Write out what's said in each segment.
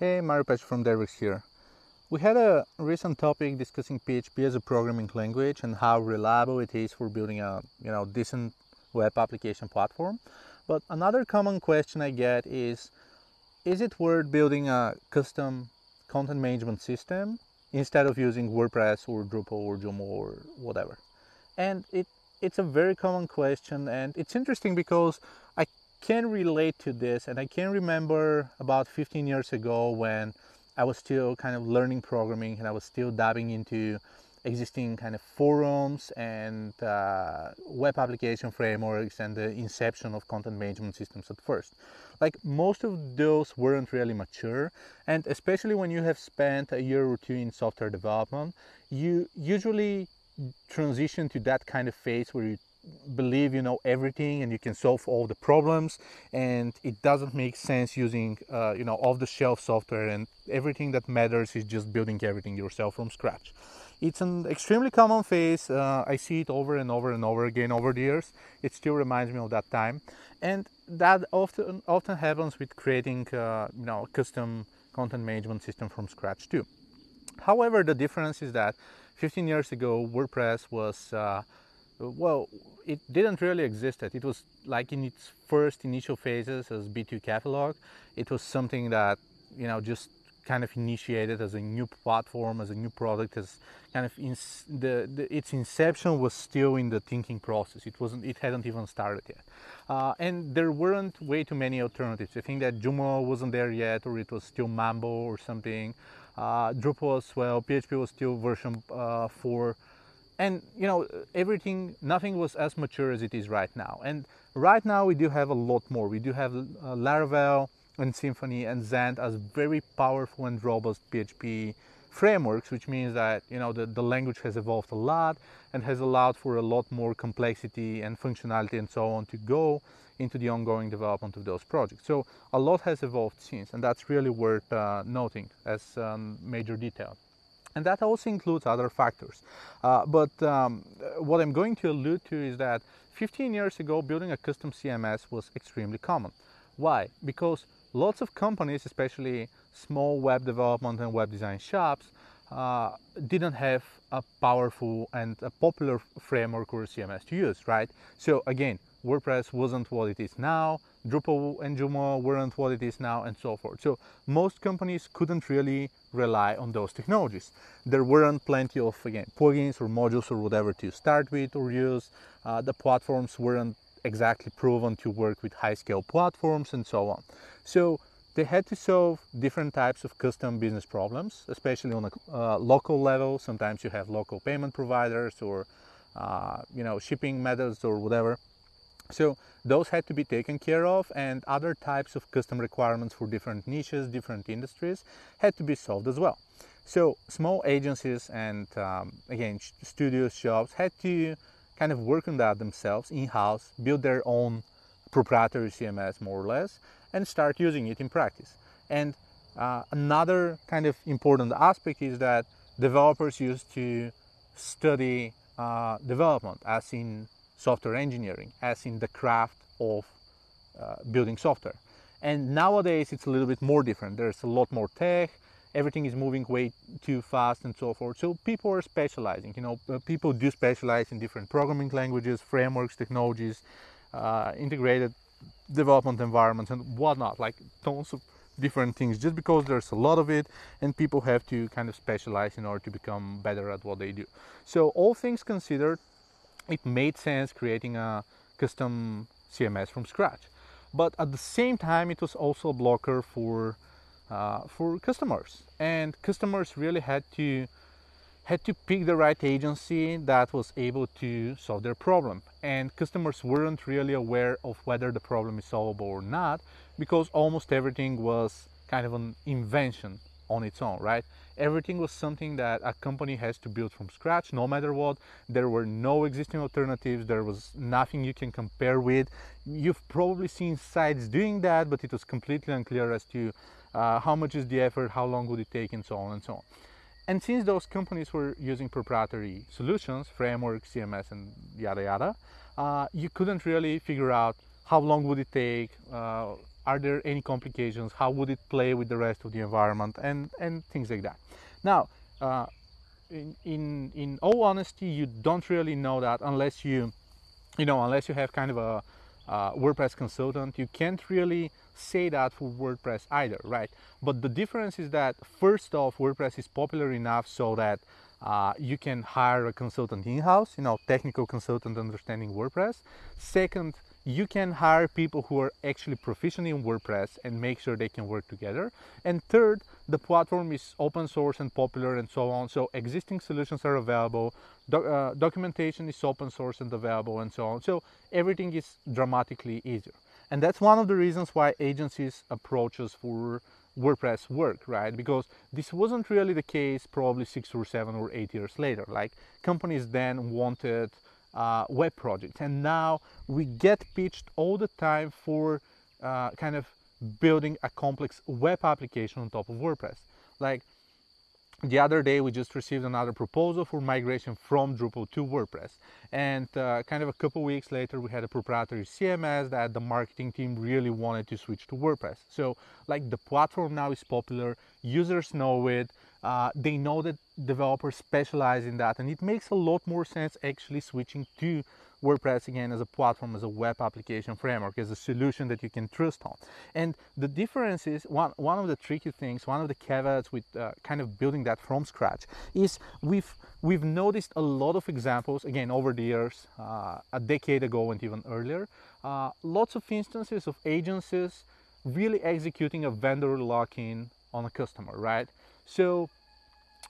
Hey, Mario Peshev from DevriX here. We had a recent topic discussing PHP as a programming language and how reliable it is for building a you know decent web application platform. But another common question I get is is it worth building a custom content management system instead of using WordPress or Drupal or Joomla or whatever? And it it's a very common question and it's interesting because I can relate to this and I can remember about 15 years ago when I was still kind of learning programming and I was still dabbing into existing kind of forums and uh, web application frameworks and the inception of content management systems at first. Like most of those weren't really mature, and especially when you have spent a year or two in software development, you usually transition to that kind of phase where you believe you know everything and you can solve all the problems and it doesn't make sense using uh, you know off the shelf software and everything that matters is just building everything yourself from scratch. It's an extremely common phase. Uh, i see it over and over and over again over the years. It still reminds me of that time. And that often often happens with creating uh, you know custom content management system from scratch too. However the difference is that 15 years ago wordpress was uh, well, it didn't really exist. It was like in its first initial phases as B2 cafelog. It was something that you know just kind of initiated as a new platform, as a new product, as kind of in the, the, its inception was still in the thinking process. It wasn't, it hadn't even started yet, uh, and there weren't way too many alternatives. I think that Joomla wasn't there yet, or it was still Mambo or something. Uh, Drupal as well. PHP was still version uh, four and you know everything nothing was as mature as it is right now. And right now we do have a lot more. We do have uh, laravel and symfony and zend as very powerful and robust php frameworks which means that you know the, the language has evolved a lot and has allowed for a lot more complexity and functionality and so on to go into the ongoing development of those projects. So a lot has evolved since and that's really worth uh, noting as um, major detail and that also includes other factors. Uh, but um, what I'm going to allude to is that 15 years ago, building a custom CMS was extremely common. Why? Because lots of companies, especially small web development and web design shops, uh, didn't have a powerful and a popular framework or CMS to use, right? So again, WordPress wasn't what it is now, Drupal and Joomla weren't what it is now, and so forth. So most companies couldn't really rely on those technologies. There weren't plenty of again plugins or modules or whatever to start with or use. Uh, the platforms weren't exactly proven to work with high-scale platforms and so on. So they had to solve different types of custom business problems, especially on a uh, local level. Sometimes you have local payment providers or uh, you know shipping methods or whatever so those had to be taken care of and other types of custom requirements for different niches, different industries had to be solved as well. So small agencies and um, again studios, shops had to kind of work on that themselves in-house, build their own proprietary CMS more or less, and start using it in practice. And uh, another kind of important aspect is that developers used to study uh, development, as in software engineering, as in the craft of uh, building software. And nowadays it's a little bit more different. There's a lot more tech, everything is moving way too fast and so forth. So people are specializing. You know, uh, people do specialize in different programming languages, frameworks, technologies, uh, integrated development environments, and whatnot. Like tons of different things. Just because there's a lot of it, and people have to kind of specialize in order to become better at what they do. So all things considered, it made sense creating a custom CMS from scratch. But at the same time, it was also a blocker for uh, for customers, and customers really had to had to pick the right agency that was able to solve their problem. And customers weren't really aware of whether the problem is solvable or not because almost everything was kind of an invention on its own, right? Everything was something that a company has to build from scratch, no matter what. There were no existing alternatives. There was nothing you can compare with. You've probably seen sites doing that, but it was completely unclear as to uh, how much is the effort, how long would it take, and so on and so on. And since those companies were using proprietary solutions, frameworks, CMS, and yada yada, uh, you couldn't really figure out how long would it take, uh, are there any complications? How would it play with the rest of the environment? And and things like that. Now uh, in, in in all honesty you don't really know that unless you you know unless you have kind of a uh, WordPress consultant. You can't really say that for WordPress either right? But the difference is that first off WordPress is popular enough so that uh, you can hire a consultant in-house, you know, technical consultant understanding WordPress. Second, you can hire people who are actually proficient in WordPress and make sure they can work together. And third, the platform is open source and popular and so on. So existing solutions are available. Do uh, documentation is open source and available and so on. So everything is dramatically easier. And that's one of the reasons why agencies approach us for WordPress work, right? Because this wasn't really the case probably six or seven or eight years later. Like companies then wanted uh, web projects, and now we get pitched all the time for uh, kind of building a complex web application on top of WordPress. Like the other day we just received another proposal for migration from Drupal to WordPress. And uh, kind of a couple weeks later we had a proprietary CMS that the marketing team really wanted to switch to WordPress. So like the platform now is popular users know it uh, they know that developers specialize in that and it makes a lot more sense actually switching to WordPress again as a platform, as a web application framework, as a solution that you can trust on. And the difference is one, one of the tricky things, one of the caveats with uh, kind of building that from scratch is we've we've noticed a lot of examples again over the years, uh, a decade ago and even earlier, uh, lots of instances of agencies really executing a vendor lock-in on a customer, right? So,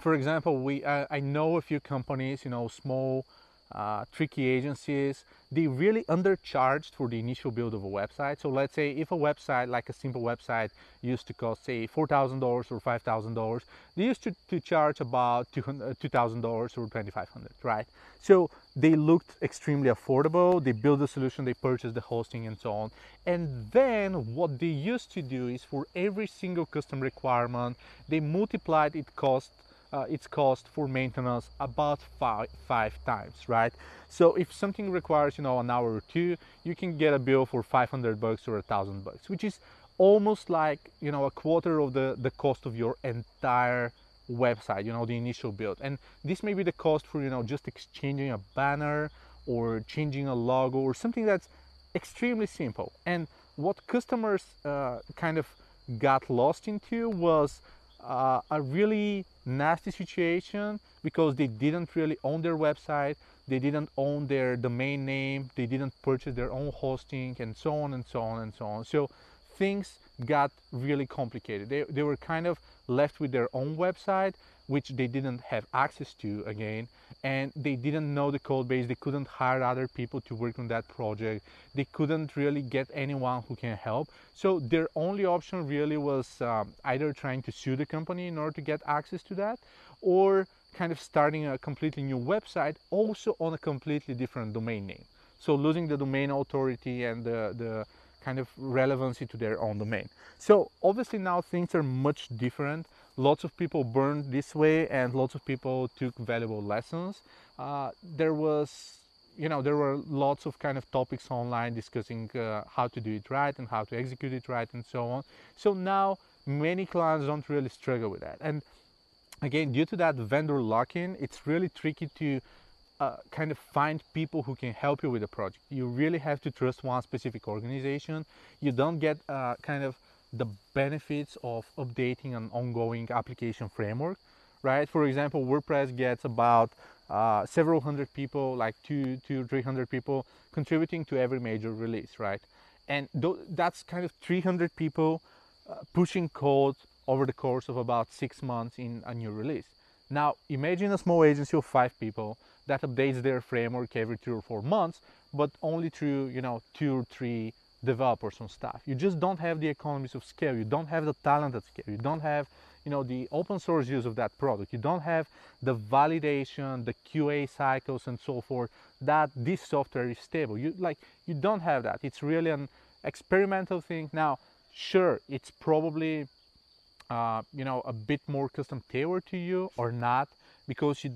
for example, we uh, I know a few companies, you know, small uh, tricky agencies, they really undercharged for the initial build of a website. So let's say if a website, like a simple website, used to cost say $4,000 or $5,000, they used to, to charge about $2,000 uh, or 2,500, right? So they looked extremely affordable. They built the solution, they purchased the hosting and so on. And then what they used to do is for every single custom requirement, they multiplied it cost uh, its cost for maintenance about five, five times, right? So if something requires, you know, an hour or two, you can get a bill for 500 bucks or a thousand bucks, which is almost like, you know, a quarter of the, the cost of your entire website, you know, the initial build. And this may be the cost for, you know, just exchanging a banner or changing a logo or something that's extremely simple. And what customers uh, kind of got lost into was uh, a really nasty situation because they didn't really own their website, they didn't own their domain name, they didn't purchase their own hosting, and so on and so on and so on. So things got really complicated. They, they were kind of left with their own website which they didn't have access to again and they didn't know the code base. They couldn't hire other people to work on that project. They couldn't really get anyone who can help. So their only option really was um, either trying to sue the company in order to get access to that or kind of starting a completely new website also on a completely different domain name. So losing the domain authority and the, the kind of relevancy to their own domain. So obviously now things are much different. Lots of people burned this way and lots of people took valuable lessons. Uh, there was you know there were lots of kind of topics online discussing uh, how to do it right and how to execute it right and so on. So now many clients don't really struggle with that. And again due to that vendor lock-in it's really tricky to uh, kind of find people who can help you with the project you really have to trust one specific organization you don't get uh, kind of the benefits of updating an ongoing application framework, right? For example, WordPress gets about uh, several hundred people, like two to three hundred people contributing to every major release, right? And th- that's kind of 300 people uh, pushing code over the course of about six months in a new release. Now, imagine a small agency of five people that updates their framework every two or four months, but only through, you know, two or three developers on staff. You just don't have the economies of scale. You don't have the talent at scale. You don't have, you know, the open source use of that product. You don't have the validation, the QA cycles, and so forth. That this software is stable. You like you don't have that. It's really an experimental thing. Now, sure, it's probably uh, you know a bit more custom tailored to you or not because you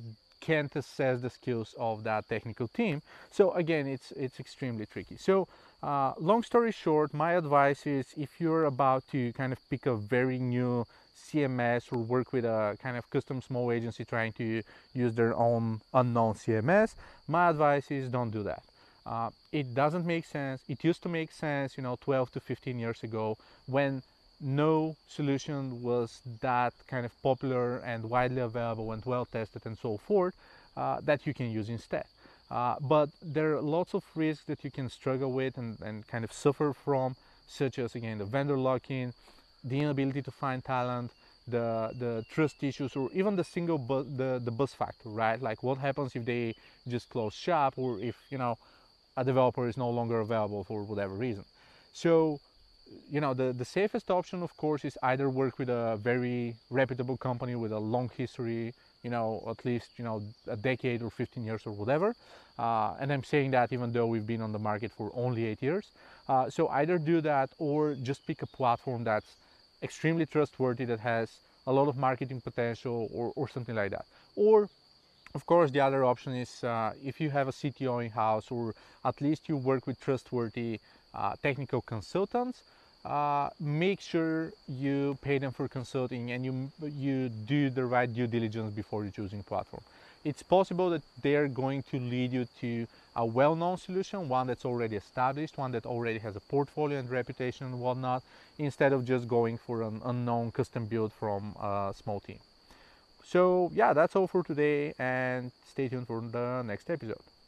can't assess the skills of that technical team. So again, it's it's extremely tricky. So Uh, long story short, my advice is if you're about to kind of pick a very new CMS or work with a kind of custom small agency trying to use their own unknown CMS, my advice is don't do that. Uh, it doesn't make sense. It used to make sense, you know, 12 to 15 years ago when no solution was that kind of popular and widely available and well tested and so forth uh, that you can use instead. Uh, but there are lots of risks that you can struggle with and, and kind of suffer from, such as again the vendor lock-in, the inability to find talent, the the trust issues, or even the single bu- the the bus factor, right? Like what happens if they just close shop, or if you know a developer is no longer available for whatever reason. So you know the, the safest option of course is either work with a very reputable company with a long history you know at least you know a decade or 15 years or whatever. Uh, and i'm saying that even though we've been on the market for only eight years. Uh, so either do that or just pick a platform that's extremely trustworthy that has a lot of marketing potential or, or something like that. Or of course the other option is uh, if you have a cto in house or at least you work with trustworthy technical consultants uh, make sure you pay them for consulting and you you do the right due diligence before you choosing platform. It's possible that they're going to lead you to a well-known solution, one that's already established, one that already has a portfolio and reputation and whatnot, instead of just going for an unknown custom build from a small team. So yeah, that's all for today and stay tuned for the next episode.